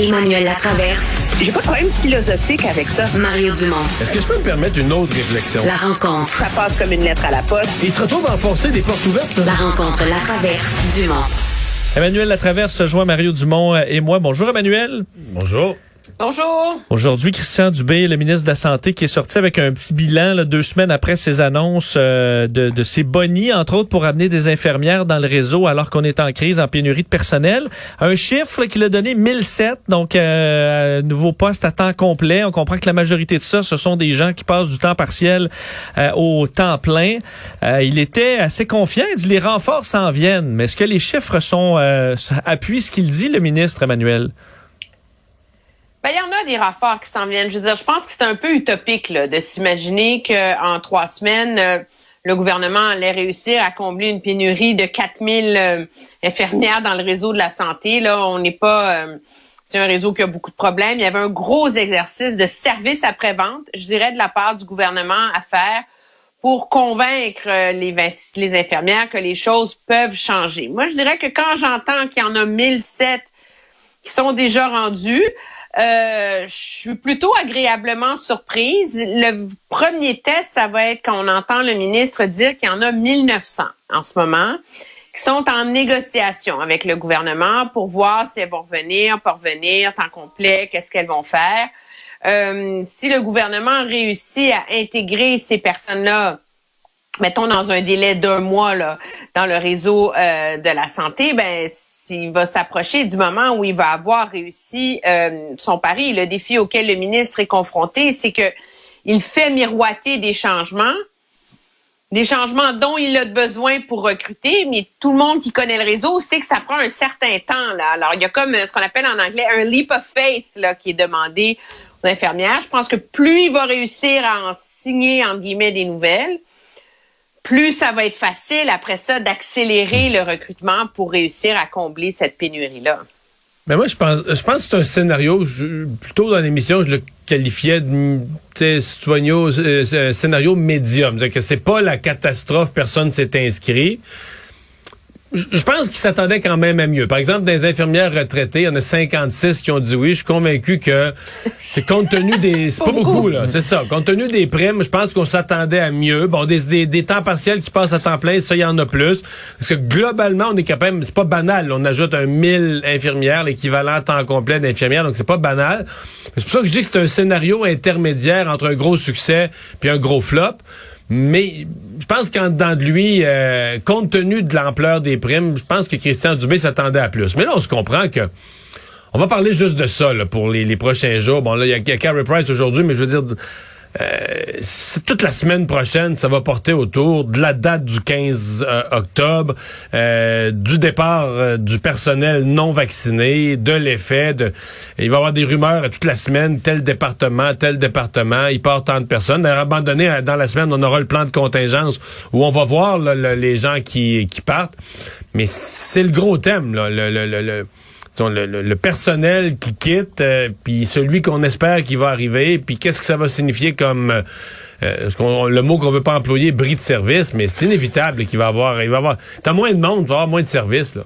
Emmanuel Latraverse. J'ai pas de problème philosophique avec ça. Mario Dumont. Est-ce que je peux me permettre une autre réflexion? La rencontre. Ça passe comme une lettre à la poste. Il se retrouve à enfoncer des portes ouvertes. là. La rencontre, la traverse, Dumont. Emmanuel Latraverse se joint Mario Dumont et moi. Bonjour Emmanuel. Bonjour. Bonjour. Aujourd'hui, Christian Dubé, le ministre de la Santé, qui est sorti avec un petit bilan deux semaines après ses annonces euh, de, de ses bonnies, entre autres pour amener des infirmières dans le réseau alors qu'on est en crise, en pénurie de personnel. Un chiffre qu'il a donné 1007, donc euh, nouveau poste à temps complet. On comprend que la majorité de ça, ce sont des gens qui passent du temps partiel euh, au temps plein. Euh, il était assez confiant. Il dit les renforts s'en viennent. Mais est-ce que les chiffres sont euh, appuient ce qu'il dit, le ministre Emmanuel? Ben, il y en a des renforts qui s'en viennent. Je veux dire, je pense que c'est un peu utopique là, de s'imaginer qu'en trois semaines, euh, le gouvernement allait réussir à combler une pénurie de 4000 euh, infirmières dans le réseau de la santé. Là, on n'est pas... euh, c'est un réseau qui a beaucoup de problèmes. Il y avait un gros exercice de service après-vente, je dirais, de la part du gouvernement à faire pour convaincre euh, les, les infirmières que les choses peuvent changer. Moi, je dirais que quand j'entends qu'il y en a 1007 qui sont déjà rendus, euh, je suis plutôt agréablement surprise. Le premier test, ça va être quand on entend le ministre dire qu'il y en a 1900 en ce moment qui sont en négociation avec le gouvernement pour voir si elles vont revenir, pas revenir, temps complet, qu'est-ce qu'elles vont faire. Euh, si le gouvernement réussit à intégrer ces personnes-là mettons dans un délai d'un mois là, dans le réseau euh, de la santé, ben s'il va s'approcher du moment où il va avoir réussi euh, son pari. Le défi auquel le ministre est confronté, c'est que il fait miroiter des changements, des changements dont il a besoin pour recruter, mais tout le monde qui connaît le réseau sait que ça prend un certain temps. Là. Alors, il y a comme euh, ce qu'on appelle en anglais un leap of faith là, qui est demandé aux infirmières. Je pense que plus il va réussir à en signer, entre guillemets, des nouvelles, plus ça va être facile après ça d'accélérer le recrutement pour réussir à combler cette pénurie-là. Mais moi, je pense, je pense que c'est un scénario, je- plutôt dans l'émission, je le qualifiais de euh, un scénario médium. C'est-à-dire que c'est pas la catastrophe, personne s'est inscrit. Je pense qu'ils s'attendaient quand même à mieux. Par exemple, dans les infirmières retraitées, il y en a 56 qui ont dit oui. Je suis convaincu que, compte tenu des... C'est pas beaucoup, là. C'est ça. Compte tenu des primes, je pense qu'on s'attendait à mieux. Bon, des, des, des temps partiels qui passent à temps plein, ça, il y en a plus. Parce que globalement, on est capable... C'est pas banal. On ajoute un 1000 infirmières, l'équivalent temps complet d'infirmières. Donc, c'est pas banal. C'est pour ça que je dis que c'est un scénario intermédiaire entre un gros succès puis un gros flop. Mais je pense qu'en dedans de lui, euh, compte tenu de l'ampleur des primes, je pense que Christian Dubé s'attendait à plus. Mais là, on se comprend que on va parler juste de ça pour les, prochains jours. Bon, là, il y a, Carey Price aujourd'hui, mais je veux dire, toute la semaine prochaine, ça va porter autour de la date du 15 euh, octobre, euh, du départ euh, du personnel non vacciné, de l'effet. De, il va y avoir des rumeurs euh, toute la semaine, tel département, tel département, il part tant de personnes. D'ailleurs, abandonné euh, dans la semaine, on aura le plan de contingence où on va voir les gens qui, partent. Mais c'est le gros thème, là, le- le, le- personnel qui quitte, euh, puis celui qu'on espère qui va arriver, puis qu'est-ce que ça va signifier comme euh, euh, le mot qu'on veut pas employer, bris de service, mais c'est inévitable qu'il va avoir, il va avoir, t'as moins de monde, tu vas avoir moins de services là.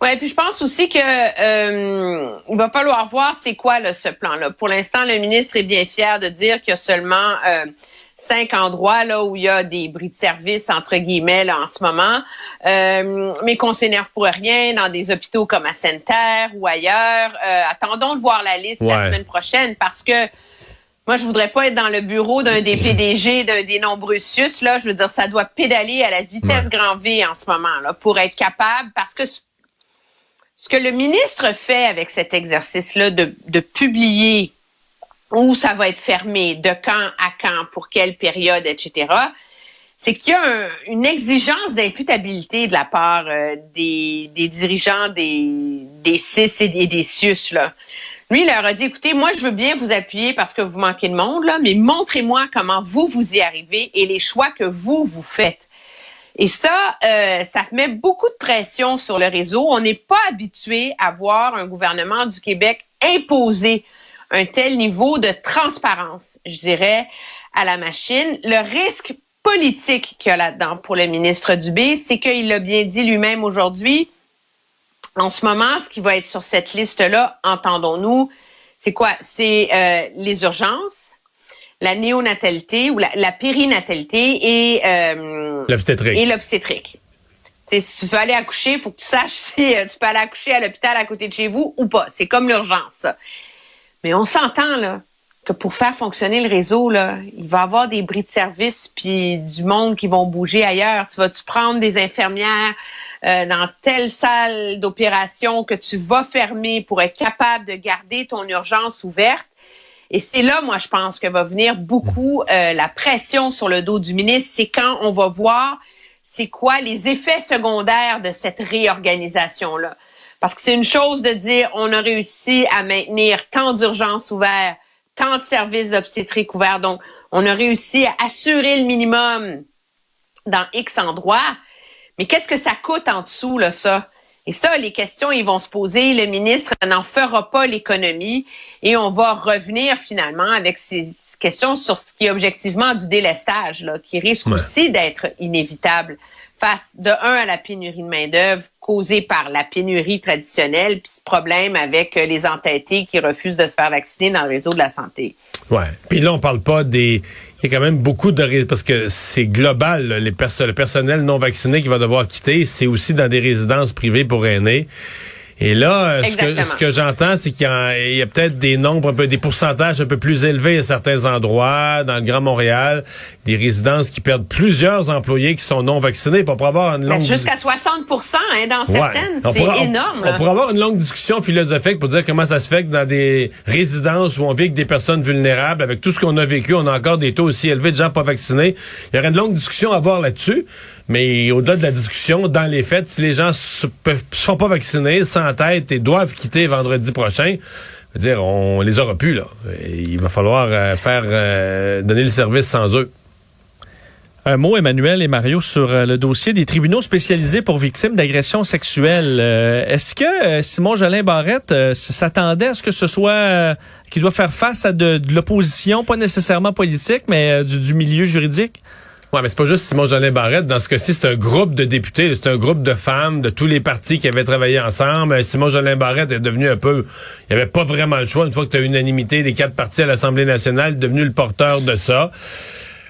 Ouais, puis je pense aussi que euh, il va falloir voir c'est quoi là, ce plan-là. Pour l'instant, le ministre est bien fier de dire qu'il y a seulement euh, cinq endroits là où il y a des bris de service entre guillemets là, en ce moment, euh, mais qu'on s'énerve pour rien dans des hôpitaux comme à Sainte-Terre ou ailleurs. Euh, attendons de voir la liste la semaine prochaine parce que moi, je voudrais pas être dans le bureau d'un des PDG, d'un des nombreux sus, là. Je veux dire, ça doit pédaler à la vitesse grand V en ce moment, là, pour être capable, parce que ce ce que le ministre fait avec cet exercice-là de, de publier où ça va être fermé, de quand à quand, pour quelle période, etc., c'est qu'il y a un- une exigence d'imputabilité de la part euh, des, dirigeants des, des CIS et des, des CIUS. Là. Lui, il leur a dit, écoutez, moi, je veux bien vous appuyer parce que vous manquez de monde, là, mais montrez-moi comment vous, vous y arrivez et les choix que vous, vous faites. Et ça, euh, ça met beaucoup de pression sur le réseau. On n'est pas habitué à voir un gouvernement du Québec imposer un tel niveau de transparence, je dirais, à la machine. Le risque politique qu'il y a là-dedans pour le ministre Dubé, c'est qu'il l'a bien dit lui-même aujourd'hui, En ce moment, ce qui va être sur cette liste-là, entendons-nous, c'est quoi? C'est euh, les urgences, la néonatalité ou la, la périnatalité et euh, L'obstétrique. et Si tu veux aller accoucher, il faut que tu saches si euh, tu peux aller accoucher à l'hôpital à côté de chez vous ou pas. C'est comme l'urgence. Mais on s'entend là que pour faire fonctionner le réseau là, il va y avoir des bris de service puis du monde qui vont bouger ailleurs. Tu vas tu prendre des infirmières euh, dans telle salle d'opération que tu vas fermer pour être capable de garder ton urgence ouverte? Et c'est là, moi, je pense que va venir beaucoup euh, la pression sur le dos du ministre. C'est quand on va voir c'est quoi les effets secondaires de cette réorganisation-là. Parce que c'est une chose de dire on a réussi à maintenir tant d'urgences ouvertes, tant de services d'obstétrique ouverts. Donc, on a réussi à assurer le minimum dans X endroits. Mais qu'est-ce que ça coûte en dessous, là, ça? Et ça, les questions, ils vont se poser. Le ministre n'en fera pas l'économie et on va revenir finalement avec ces questions sur ce qui est objectivement du délestage, là, qui risque Ouais. aussi d'être inévitable face de un à la pénurie de main d'œuvre causée par la pénurie traditionnelle, puis ce problème avec euh, les entêtés qui refusent de se faire vacciner dans le réseau de la santé. Ouais. Puis là, on parle pas des. Il y a quand même beaucoup de parce que c'est global. les perso- le personnel non vacciné qui va devoir quitter, c'est aussi dans des résidences privées pour aînés. Et là, euh, ce que, ce que j'entends, c'est qu'il y a, a peut-être des nombres, un peu, des pourcentages un peu plus élevés à certains endroits, dans le Grand Montréal, des résidences qui perdent plusieurs employés qui sont non vaccinés. Pour avoir une Ben, longue Jusqu'à 60 hein, dans certaines, On c'est on- énorme. On, pourrait avoir une longue discussion philosophique pour dire comment ça se fait que dans des résidences où on vit avec des personnes vulnérables, avec tout ce qu'on a vécu, on a encore des taux aussi élevés de gens pas vaccinés. Il y aurait une longue discussion à avoir là-dessus, mais au-delà de la discussion, dans les faits, si les gens se sont pas vaccinés, sans et doivent quitter vendredi prochain, on les aura plus là. Il va falloir euh, faire euh, donner le service sans eux. Un mot, Emmanuel et Mario, sur euh, le dossier des tribunaux spécialisés pour victimes d'agressions sexuelles. Est-ce que Simon Jolin Barrette s'attendait à ce que ce soit qu'il doit faire face à de, l'opposition, pas nécessairement politique, mais du milieu juridique? Ouais, mais c'est pas juste Simon Jolin Barrette. Dans ce cas-ci, c'est un groupe de députés, c'est un groupe de femmes de tous les partis qui avaient travaillé ensemble. Euh, Simon Jolin Barrette est devenu un peu, il avait pas vraiment le choix. Une fois que tu as unanimité des quatre partis à l'Assemblée nationale, devenu le porteur de ça.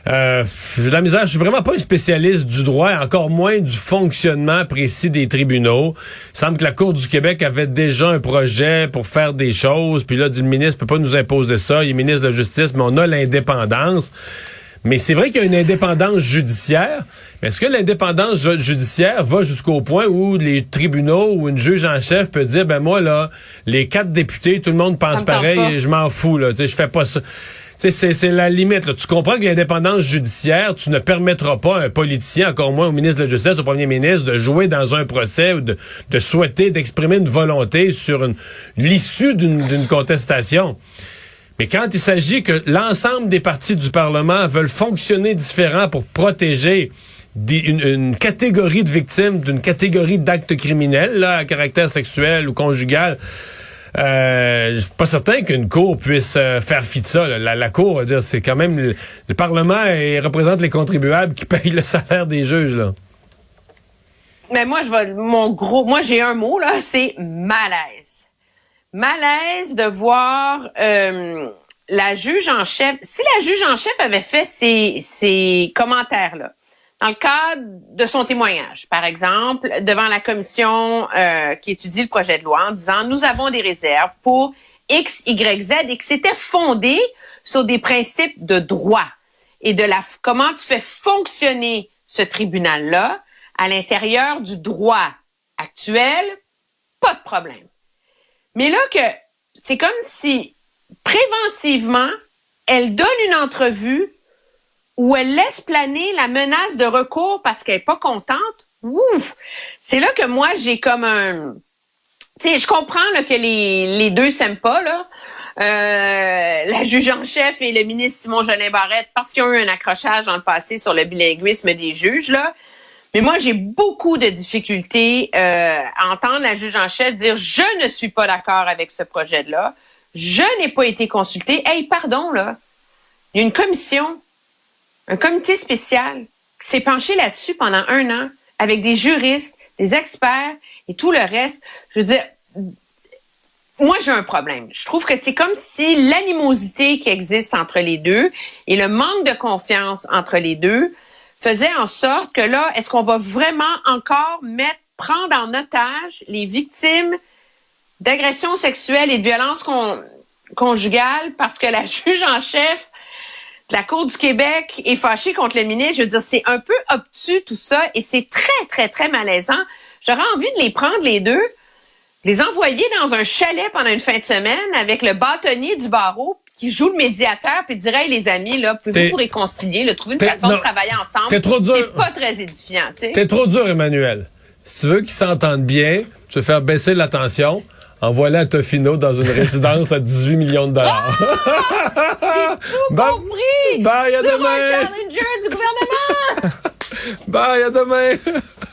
Euh, j'ai de la misère. Je suis vraiment pas un spécialiste du droit, encore moins du fonctionnement précis des tribunaux. Il semble que la Cour du Québec avait déjà un projet pour faire des choses. Puis là, dit, le ministre peut pas nous imposer ça. Il est ministre de la Justice, mais on a l'indépendance. Mais c'est vrai qu'il y a une indépendance judiciaire. Mais est-ce que l'indépendance ju- judiciaire va jusqu'au point où les tribunaux ou une juge en chef peut dire, ben moi, là, les quatre députés, tout le monde pense pareil pas. et je m'en fous, là. Je fais pas ça. C'est, c'est la limite. Là. Tu comprends que l'indépendance judiciaire, tu ne permettras pas à un politicien, encore moins au ministre de la Justice, au premier ministre, de jouer dans un procès ou de, de souhaiter, d'exprimer une volonté sur une, l'issue d'une contestation. Mais quand il s'agit que l'ensemble des partis du Parlement veulent fonctionner différent pour protéger une, catégorie de victimes d'une catégorie d'actes criminels là, à caractère sexuel ou conjugal, euh, je suis pas certain qu'une cour puisse euh, faire fi de ça. la cour, va dire, c'est quand même le, le Parlement et représente les contribuables qui payent le salaire des juges. Là. Mais moi, je vais, mon gros, moi, j'ai un mot, là, c'est malaise. Malaise de voir, euh, la juge en chef, si la juge en chef avait fait ces, ces commentaires-là, dans le cadre de son témoignage, par exemple, devant la commission euh, qui étudie le projet de loi en disant nous avons des réserves pour X, Y, Z et que c'était fondé sur des principes de droit et de la comment tu fais fonctionner ce tribunal-là à l'intérieur du droit actuel, pas de problème. Mais là que c'est comme si préventivement, elle donne une entrevue où elle laisse planer la menace de recours parce qu'elle est pas contente. Ouf! C'est là que moi j'ai comme un tu sais, je comprends là, que les, les deux s'aiment pas là. Euh, la juge en chef et le ministre Simon Jolin Barrette parce qu'ils ont eu un accrochage dans le passé sur le bilinguisme des juges là. Mais moi, j'ai beaucoup de difficultés euh, à entendre la juge en chef dire je ne suis pas d'accord avec ce projet-là. Je n'ai pas été consultée. Hey, pardon là. Il y a une commission, un comité spécial qui s'est penché là-dessus pendant un an avec des juristes, les experts et tout le reste. Je veux dire, moi, j'ai un problème. Je trouve que c'est comme si l'animosité qui existe entre les deux et le manque de confiance entre les deux faisait en sorte que là, est-ce qu'on va vraiment encore mettre, prendre en otage les victimes d'agressions sexuelles et de violences conjugales parce que la juge en chef de la Cour du Québec est fâchée contre le ministre? Je veux dire, c'est un peu obtus tout ça et c'est très, très, très malaisant. J'aurais envie de les prendre les deux, les envoyer dans un chalet pendant une fin de semaine avec le bâtonnier du barreau qui joue le médiateur puis dirait hey, les amis là pouvez-vous vous réconcilier le trouver une façon de travailler ensemble? c'est trop dur. C'est pas très édifiant tu sais. T'es trop dur Emmanuel. Si tu veux qu'ils s'entendent bien tu veux faire baisser la tension envoie-la à Tofino dans une résidence à 18 millions de dollars. Ah! tout compris! Bye à Sur demain. un challenger du gouvernement! Bye à demain